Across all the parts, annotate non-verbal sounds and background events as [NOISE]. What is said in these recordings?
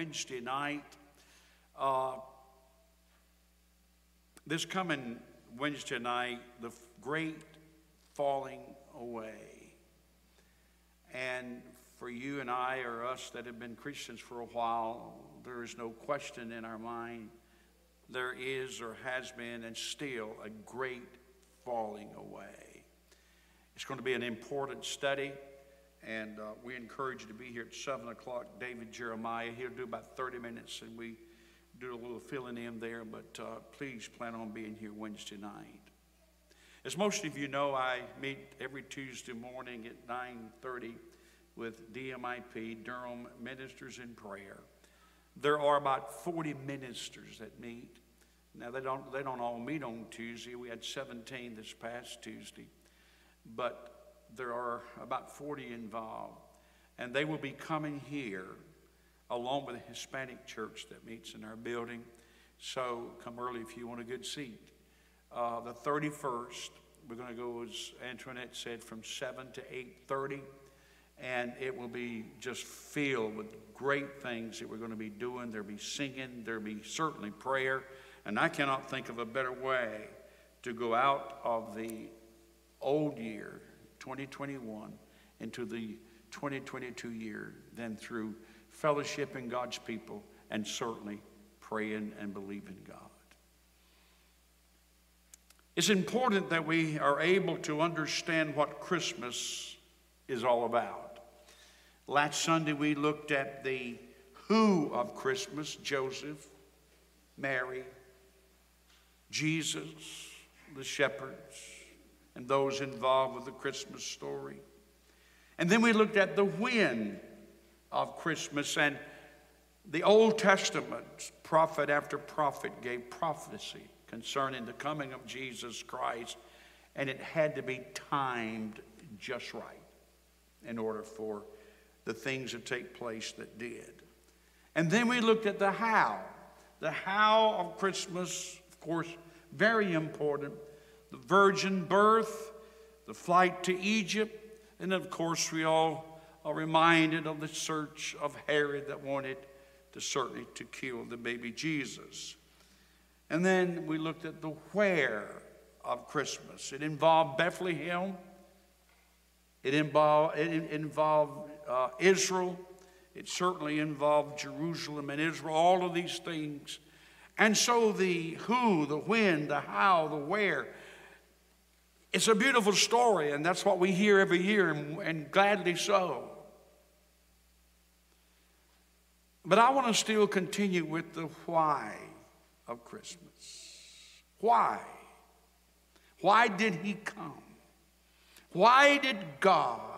Wednesday night. Uh, this coming Wednesday night, the great falling away. And for you and I, or us that have been Christians for a while, there is no question in our mind there is or has been and still a great falling away. It's going to be an important study, and uh, we encourage you to be here at 7 o'clock. David Jeremiah, he'll do about 30 minutes, and we do a little filling in there, but uh, please plan on being here Wednesday night. As most of you know, I meet every Tuesday morning at 9:30 with DMIP, Durham Ministers in Prayer. There are about 40 ministers that meet. Now they don't they don't all meet on Tuesday. We had 17 this past Tuesday, but there are about 40 involved, and they will be coming here along with a Hispanic church that meets in our building. So come early if you want a good seat. Uh, the 31st, we're going to go, as Antoinette said, from 7 to 8.30. And it will be just filled with great things that we're going to be doing. There'll be singing. There'll be certainly prayer. And I cannot think of a better way to go out of the old year, 2021, into the 2022 year than through fellowship in God's people and certainly praying and believing God. It's important that we are able to understand what Christmas is all about. Last Sunday we looked at the who of Christmas Joseph, Mary, Jesus, the shepherds, and those involved with the Christmas story. And then we looked at the when of Christmas and the Old Testament, prophet after prophet gave prophecy concerning the coming of Jesus Christ, and it had to be timed just right in order for the things to take place that did. And then we looked at the how. The how of Christmas, of course, very important. The virgin birth, the flight to Egypt, and of course, we all are reminded of the search of Herod that wanted to certainly to kill the baby Jesus. And then we looked at the where of Christmas. It involved Bethlehem, it involved, it involved uh, Israel, it certainly involved Jerusalem and Israel, all of these things. And so the who, the when, the how, the where. It's a beautiful story, and that's what we hear every year, and, and gladly so. But I want to still continue with the why of Christmas. Why? Why did he come? Why did God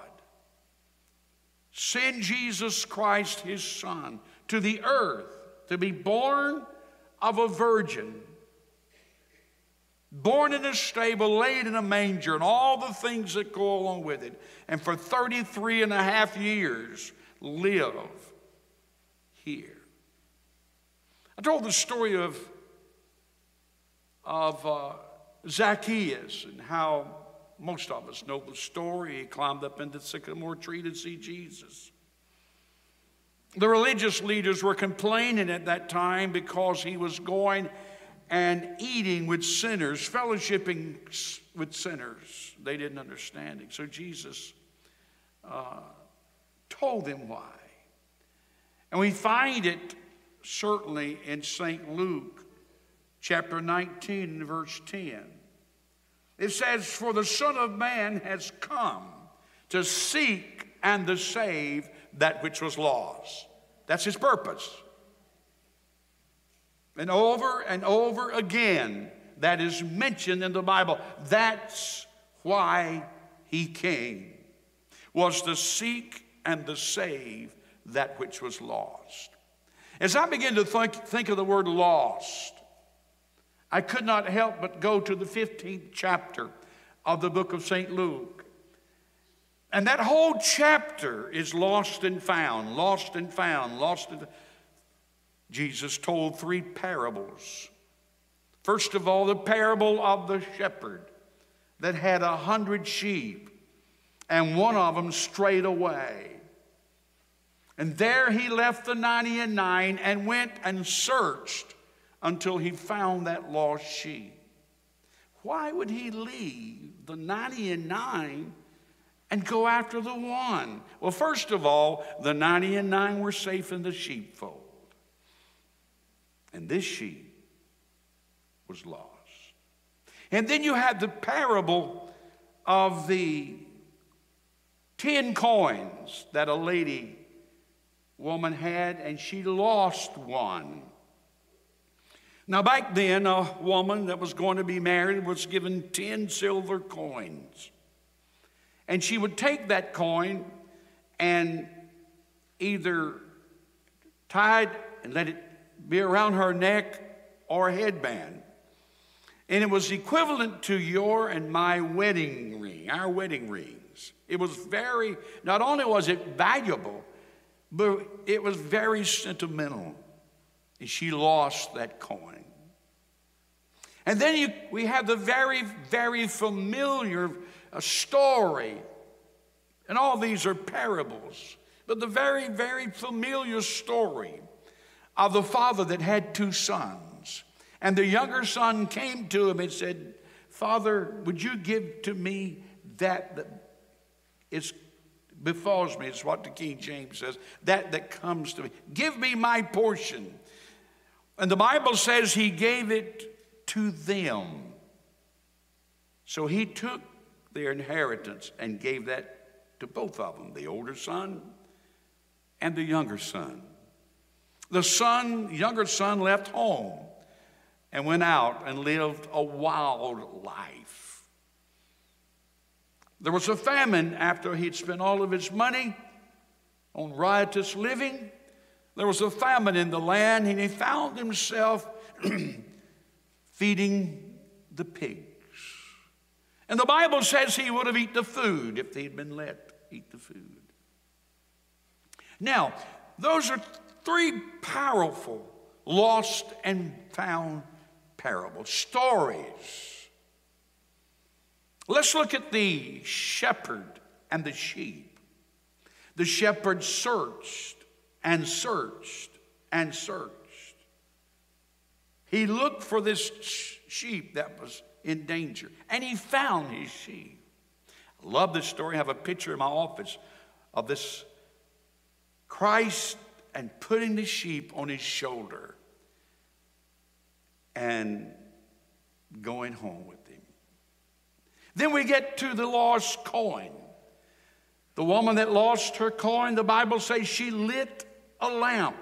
send Jesus Christ, his son, to the earth to be born of a virgin, born in a stable, laid in a manger, and all the things that go along with it, and for 33 and a half years live here? I told the story of of uh, Zacchaeus and how most of us know the story. He climbed up into the sycamore tree to see Jesus. The religious leaders were complaining at that time because he was going and eating with sinners, fellowshipping with sinners. They didn't understand it. So Jesus uh, told them why. And we find it certainly in St. Luke chapter 19 verse 10. It says, For the Son of Man has come to seek and to save that which was lost. That's his purpose. And over and over again, that is mentioned in the Bible. That's why he came, was to seek and to save that which was lost. As I begin to think, think of the word lost, I could not help but go to the 15th chapter of the book of St. Luke. And that whole chapter is lost and found, lost and found, lost and Jesus told three parables. First of all, the parable of the shepherd that had a hundred sheep, and one of them strayed away. And there he left the 90 and 9 and went and searched until he found that lost sheep. Why would he leave the 90 and 9 and go after the one? Well, first of all, the 90 and 9 were safe in the sheepfold. And this sheep was lost. And then you had the parable of the 10 coins that a lady woman had, and she lost one. Now, back then, a woman that was going to be married was given 10 silver coins. And she would take that coin and either tie it and let it be around her neck or headband. And it was equivalent to your and my wedding ring, our wedding rings. It was very, not only was it valuable, but it was very sentimental. And she lost that coin. And then you, we have the very, very familiar uh, story. And all these are parables. But the very, very familiar story of the father that had two sons. And the younger son came to him and said, Father, would you give to me that that is befalls me. It's what the King James says. That that comes to me. Give me my portion. And the Bible says he gave it to them. So he took their inheritance and gave that to both of them, the older son and the younger son. The son, younger son left home and went out and lived a wild life. There was a famine after he'd spent all of his money on riotous living. There was a famine in the land, and he found himself [CLEARS THROAT] feeding the pigs. And the Bible says he would have eaten the food if he'd been let eat the food. Now, those are three powerful lost and found parables, stories Let's look at the shepherd and the sheep. The shepherd searched and searched and searched. He looked for this sheep that was in danger, and he found his sheep. I love this story. I have a picture in my office of this Christ and putting the sheep on his shoulder and going home with him. then we get to the lost coin. The woman that lost her coin, the Bible says she lit a lamp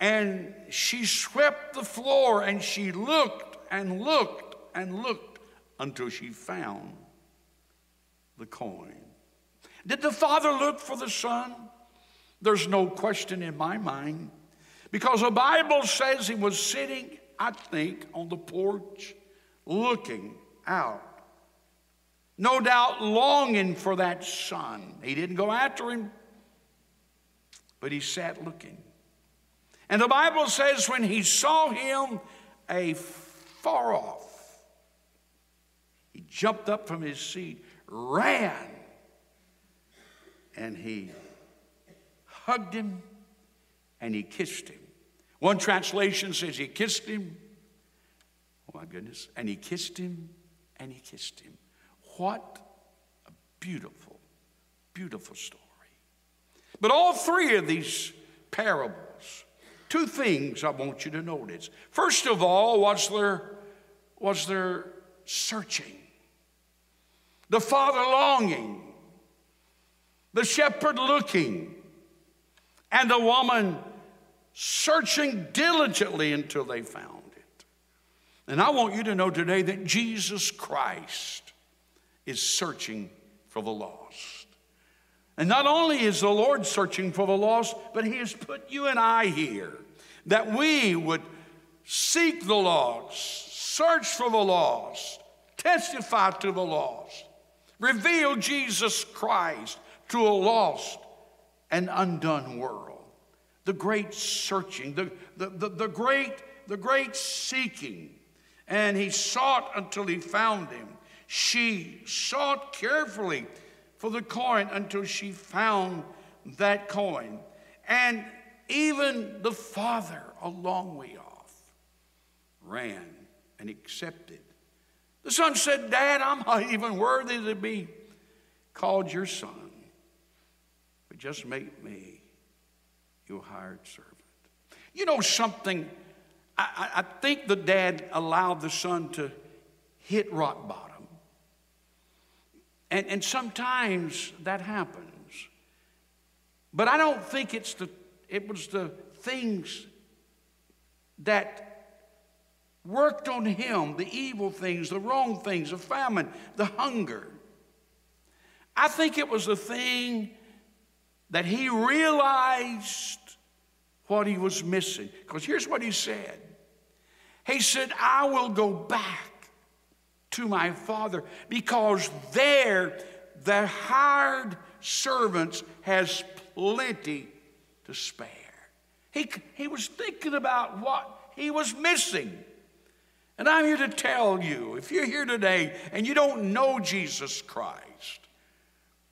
and she swept the floor and she looked and looked and looked until she found the coin. Did the father look for the son? There's no question in my mind because the Bible says he was sitting, I think, on the porch looking out. No doubt longing for that son. He didn't go after him, but he sat looking. And the Bible says when he saw him a far off, he jumped up from his seat, ran, and he hugged him and he kissed him. One translation says he kissed him. Oh my goodness. And he kissed him and he kissed him. What a beautiful, beautiful story. But all three of these parables, two things I want you to notice. First of all, was there, was there searching, the father longing, the shepherd looking, and the woman searching diligently until they found. It. And I want you to know today that Jesus Christ is searching for the lost. And not only is the Lord searching for the lost, but He has put you and I here that we would seek the lost, search for the lost, testify to the lost, reveal Jesus Christ to a lost and undone world. The great searching, the, the, the, the great, the great seeking and he sought until he found him. She sought carefully for the coin until she found that coin. And even the father, a long way off, ran and accepted. The son said, Dad, I'm not even worthy to be called your son, just make me your hired servant. You know something? I, I think the dad allowed the son to hit rock bottom. And, and sometimes that happens. But I don't think it's the, it was the things that worked on him the evil things, the wrong things, the famine, the hunger. I think it was the thing that he realized what he was missing. Because here's what he said He said, I will go back to my father because there the hired servants has plenty to spare. He, he was thinking about what he was missing. And I'm here to tell you if you're here today and you don't know Jesus Christ,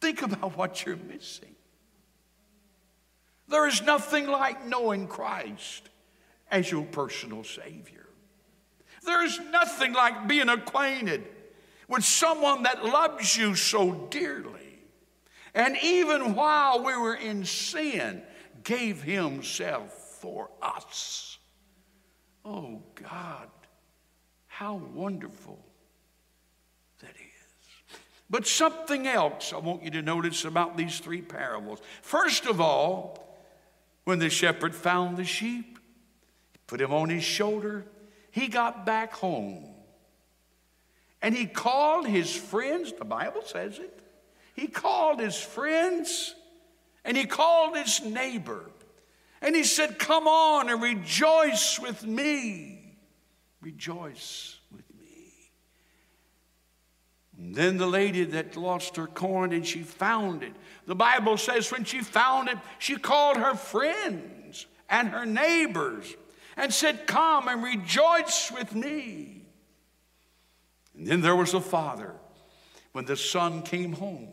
think about what you're missing. There is nothing like knowing Christ as your personal Savior. There is nothing like being acquainted with someone that loves you so dearly. And even while we were in sin, gave Himself for us. Oh God, how wonderful that is. But something else I want you to notice about these three parables. First of all, when the shepherd found the sheep, he put him on his shoulder, he got back home. And he called his friends, the Bible says it. He called his friends and he called his neighbor. And he said, Come on and rejoice with me. Rejoice. And then the lady that lost her corn and she found it. The Bible says when she found it, she called her friends and her neighbors and said, Come and rejoice with me. And then there was a father when the son came home.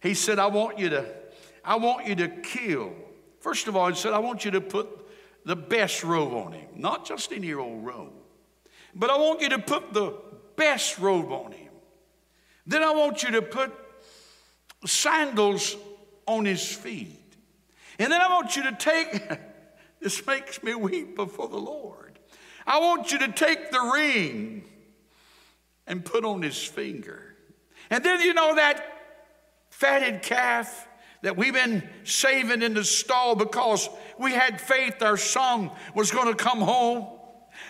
He said, I want you to, I want you to kill. First of all, he said, I want you to put the best robe on him, not just any old robe. But I want you to put the best robe on him. Then I want you to put sandals on his feet. And then I want you to take, [LAUGHS] this makes me weep before the Lord. I want you to take the ring and put on his finger. And then you know that fatted calf that we've been saving in the stall because we had faith our son was going to come home.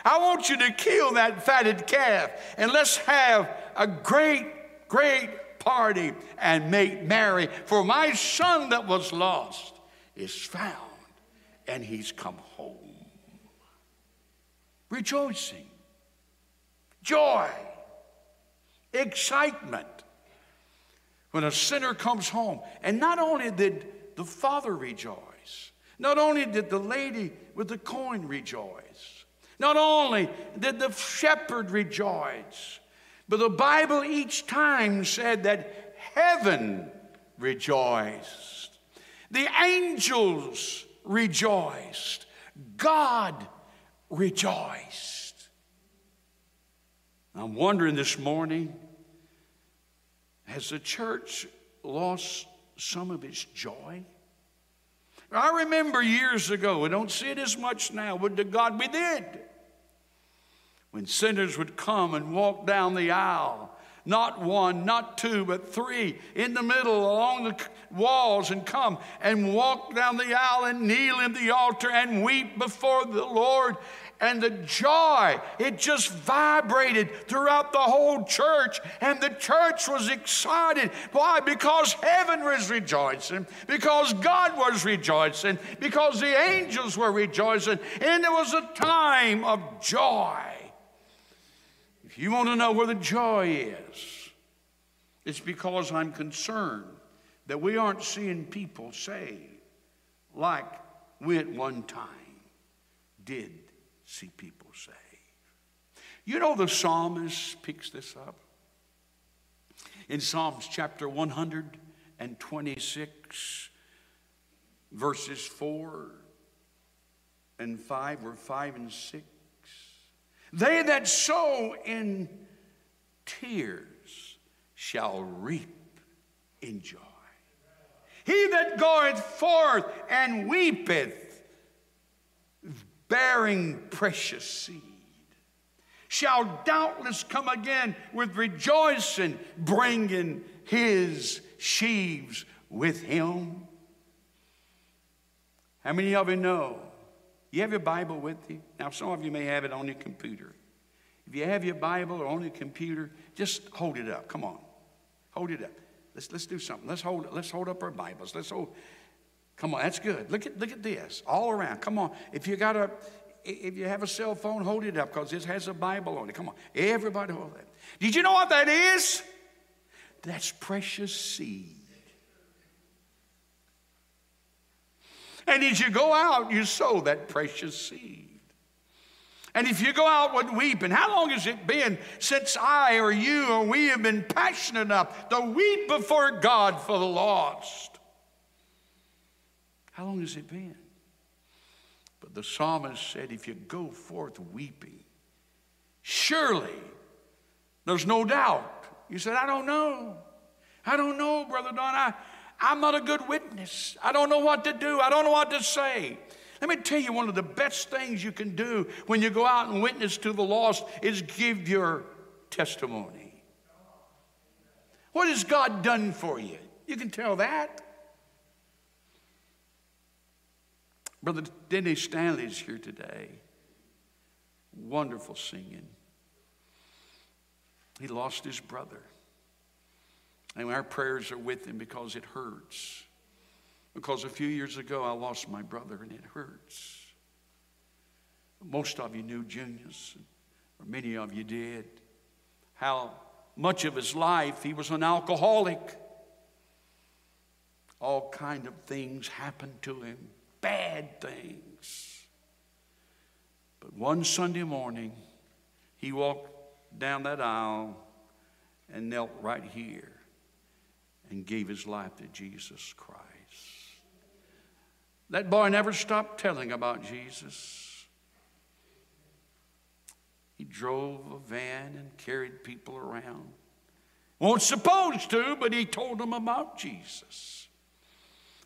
I want you to kill that fatted calf and let's have a great, great party and make merry. For my son that was lost is found and he's come home. Rejoicing, joy, excitement when a sinner comes home. And not only did the father rejoice, not only did the lady with the coin rejoice, not only did the shepherd rejoice, but the Bible each time said that heaven rejoiced, the angels rejoiced, God rejoiced. I'm wondering this morning has the church lost some of its joy? I remember years ago, we don't see it as much now, but to God we did. When sinners would come and walk down the aisle, not one, not two, but three in the middle along the walls and come and walk down the aisle and kneel in the altar and weep before the Lord and the joy, it just vibrated throughout the whole church, and the church was excited. Why? Because heaven was rejoicing, because God was rejoicing, because the angels were rejoicing, and it was a time of joy. You want to know where the joy is, it's because I'm concerned that we aren't seeing people saved like we at one time did see people saved. You know, the psalmist picks this up. In Psalms chapter 126, verses 4 and 5, or 5 and 6. They that sow in tears shall reap in joy. He that goeth forth and weepeth, bearing precious seed, shall doubtless come again with rejoicing, bringing his sheaves with him. How many of you know? You have your Bible with you? Now, some of you may have it on your computer. If you have your Bible or on your computer, just hold it up. Come on. Hold it up. Let's, let's do something. Let's hold, let's hold up our Bibles. Let's hold. Come on, that's good. Look at, look at this all around. Come on. If you got a, if you have a cell phone, hold it up because it has a Bible on it. Come on. Everybody hold that. Did you know what that is? That's precious seed. And as you go out, you sow that precious seed. And if you go out with weeping, how long has it been since I or you or we have been passionate enough to weep before God for the lost? How long has it been? But the psalmist said, if you go forth weeping, surely there's no doubt. You said, I don't know. I don't know, Brother Don. I, I'm not a good witness. I don't know what to do. I don't know what to say. Let me tell you one of the best things you can do when you go out and witness to the lost is give your testimony. What has God done for you? You can tell that. Brother Denny Stanley's here today. Wonderful singing. He lost his brother. And our prayers are with him because it hurts. Because a few years ago, I lost my brother and it hurts. Most of you knew Junius, or many of you did, how much of his life he was an alcoholic. All kind of things happened to him, bad things. But one Sunday morning, he walked down that aisle and knelt right here and gave his life to Jesus Christ. That boy never stopped telling about Jesus. He drove a van and carried people around. Wasn't supposed to, but he told them about Jesus.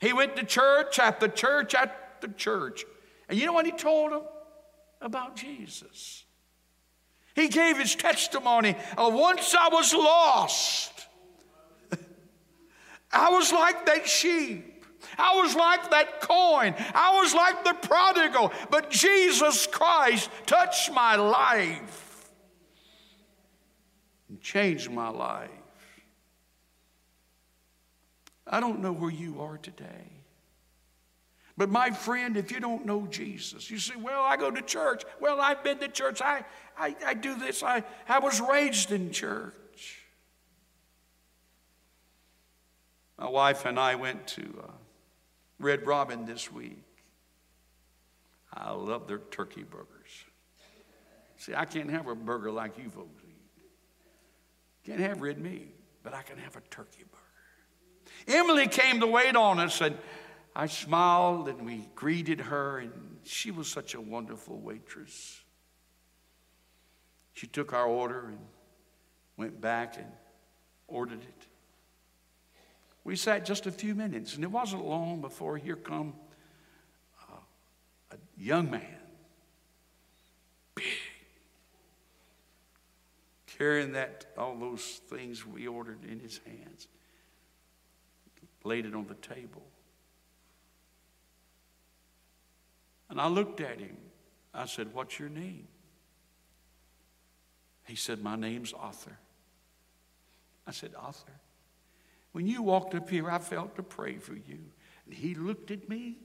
He went to church after church after church. And you know what he told them? About Jesus. He gave his testimony of once I was lost. I was like that sheep. I was like that coin. I was like the prodigal. But Jesus Christ touched my life and changed my life. I don't know where you are today. But my friend, if you don't know Jesus, you say, Well, I go to church. Well, I've been to church. I, I, I do this. I, I was raised in church. My wife and I went to uh, Red Robin this week. I love their turkey burgers. See, I can't have a burger like you folks eat. Can't have red meat, but I can have a turkey burger. Emily came to wait on us, and I smiled and we greeted her, and she was such a wonderful waitress. She took our order and went back and ordered it. We sat just a few minutes, and it wasn't long before here come uh, a young man, big, carrying that all those things we ordered in his hands, laid it on the table. And I looked at him. I said, What's your name? He said, My name's Arthur. I said, Arthur. When you walked up here, I felt to pray for you. And he looked at me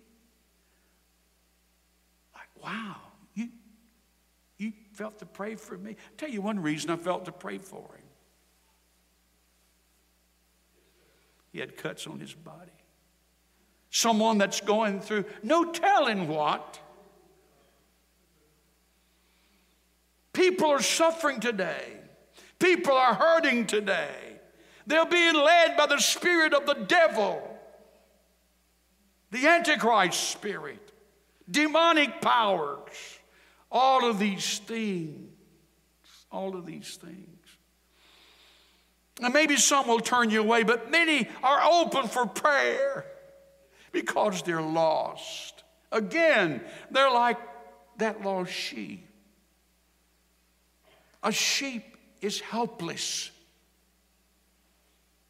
like, wow, you, you felt to pray for me. I'll tell you one reason I felt to pray for him. He had cuts on his body. Someone that's going through no telling what. People are suffering today. People are hurting today. They're being led by the spirit of the devil. the Antichrist spirit, demonic powers, all of these things. All of these things. And maybe some will turn you away, but many are open for prayer because they're lost. Again, they're like that lost sheep. A sheep is helpless.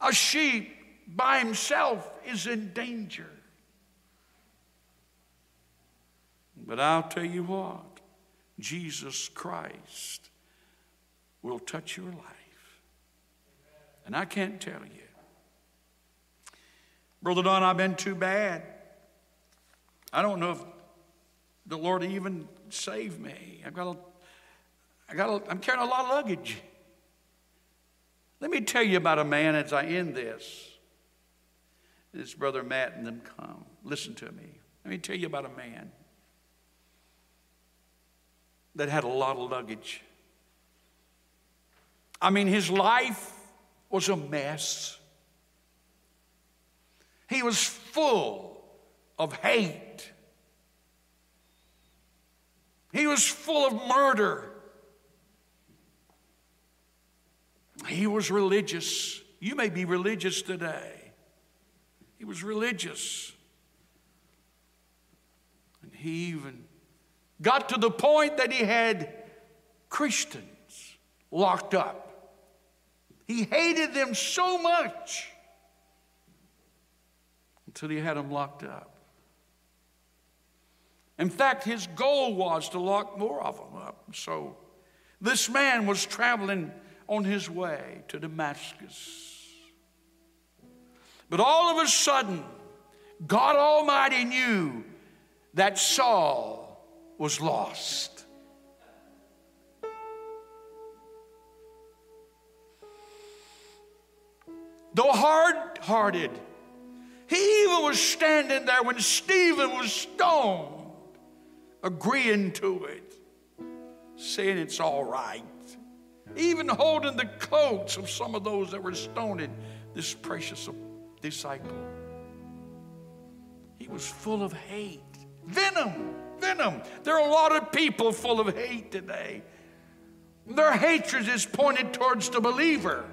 A sheep by himself is in danger. But I'll tell you what, Jesus Christ will touch your life. And I can't tell you. Brother Don, I've been too bad. I don't know if the Lord even saved me. I've got a, I got a, I'm carrying a lot of luggage. Let me tell you about a man as I end this. This brother Matt and them come. Listen to me. Let me tell you about a man that had a lot of luggage. I mean, his life was a mess. He was full of hate. He was full of murder. He was religious. You may be religious today. He was religious. And he even got to the point that he had Christians locked up. He hated them so much until he had them locked up. In fact, his goal was to lock more of them up. So this man was traveling on his way to Damascus. But all of a sudden, God Almighty knew that Saul was lost. Though hard hearted, he even was standing there when Stephen was stoned, agreeing to it, saying it's all right even holding the coats of some of those that were stoning this precious disciple. He was full of hate, venom, venom. There are a lot of people full of hate today. Their hatred is pointed towards the believer.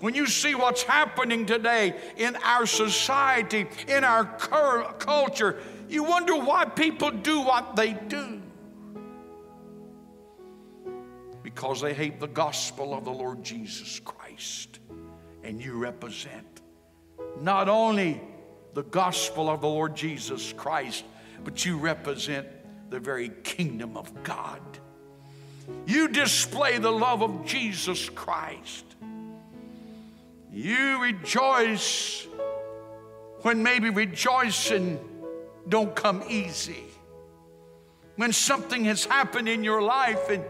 When you see what's happening today in our society, in our culture, you wonder why people do what they do. Because they hate the gospel of the Lord Jesus Christ. And you represent not only the gospel of the Lord Jesus Christ, but you represent the very kingdom of God. You display the love of Jesus Christ. You rejoice when maybe rejoicing don't come easy. When something has happened in your life and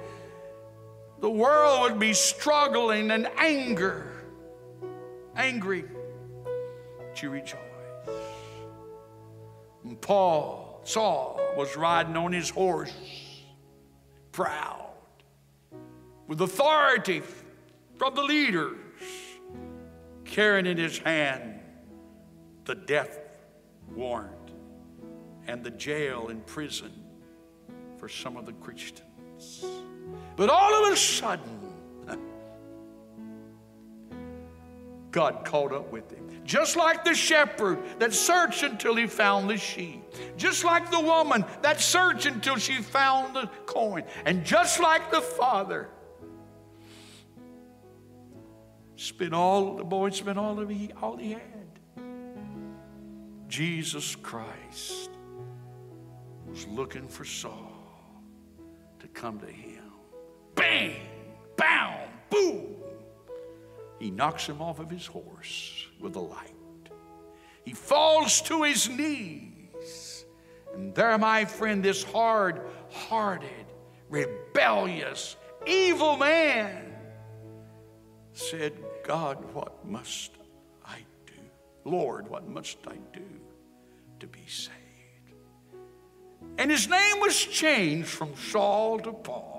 the world would be struggling and anger, angry, but you rejoice. And Paul, Saul, was riding on his horse, proud, with authority from the leaders, carrying in his hand the death warrant and the jail and prison for some of the Christians. But all of a sudden, God caught up with him. Just like the shepherd that searched until he found the sheep. Just like the woman that searched until she found the coin. And just like the father spent all the boy spent all of he all he had. Jesus Christ was looking for Saul to come to him bang, boom. He knocks him off of his horse with a light. He falls to his knees. And there, my friend, this hard hearted, rebellious, evil man said, God, what must I do? Lord, what must I do to be saved? And his name was changed from Saul to Paul.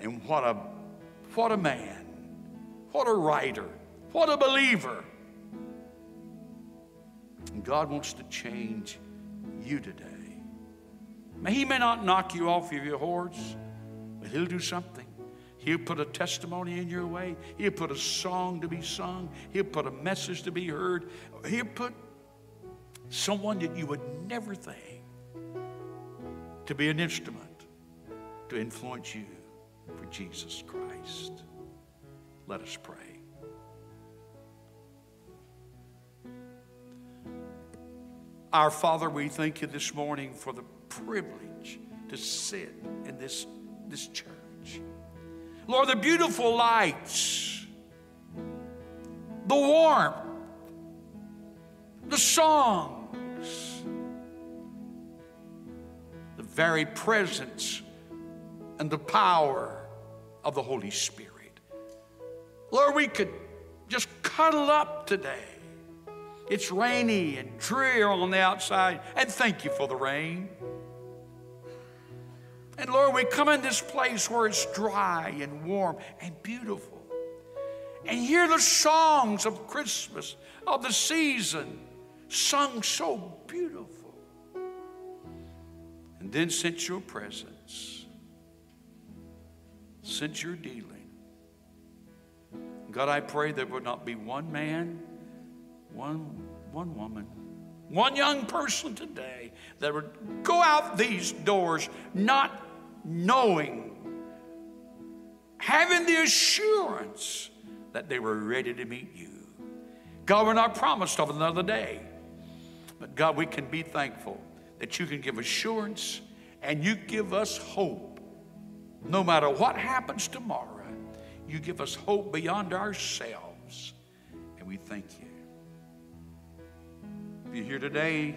And what a, what a man, what a writer, what a believer. God wants to change you today. He may not knock you off of your horse, but He'll do something. He'll put a testimony in your way. He'll put a song to be sung. He'll put a message to be heard. He'll put someone that you would never think to be an instrument to influence you for Jesus Christ. Let us pray. Our Father, we thank you this morning for the privilege to sit in this, this church. Lord, the beautiful lights, the warmth, the songs, the very presence and the power of the Holy Spirit. Lord, we could just cuddle up today. It's rainy and drear on the outside, and thank you for the rain. And Lord, we come in this place where it's dry and warm and beautiful and hear the songs of Christmas, of the season, sung so beautiful. And then sense your presence, sense your dealing. God, I pray there would not be one man, one, one woman, one young person today that would go out these doors not knowing, having the assurance that they were ready to meet you. God, we're not promised of another day, but God, we can be thankful that you can give assurance and you give us hope. No matter what happens tomorrow, you give us hope beyond ourselves, and we thank you. If you're here today,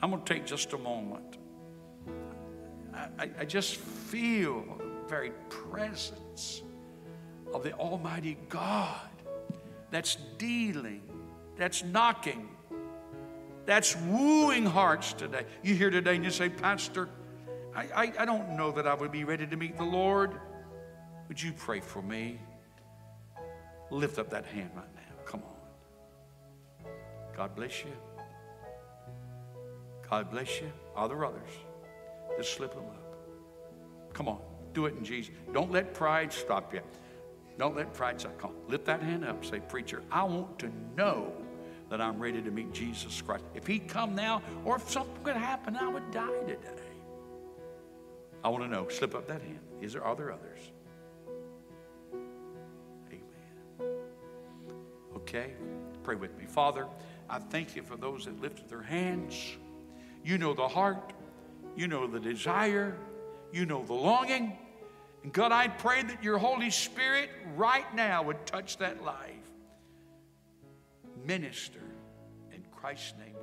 I'm going to take just a moment. I, I just feel the very presence of the Almighty God that's dealing, that's knocking, that's wooing hearts today. You here today and you say, Pastor, I, I, I, don't know that I would be ready to meet the Lord. Would you pray for me? Lift up that hand right now. Come on. God bless you. God bless you. Are there others? Just slip them up. Come on, do it in Jesus. Don't let pride stop you. Don't let pride stop. Come on, lift that hand up. Say, preacher, I want to know that I'm ready to meet Jesus Christ. If he'd come now, or if something could happen, I would die today. I want to know. Slip up that hand. Is there are there others? Amen. Okay, pray with me. Father, I thank you for those that lifted their hands. You know the heart. You know the desire, you know the longing. And God, I pray that your Holy Spirit right now would touch that life. Minister. In Christ's name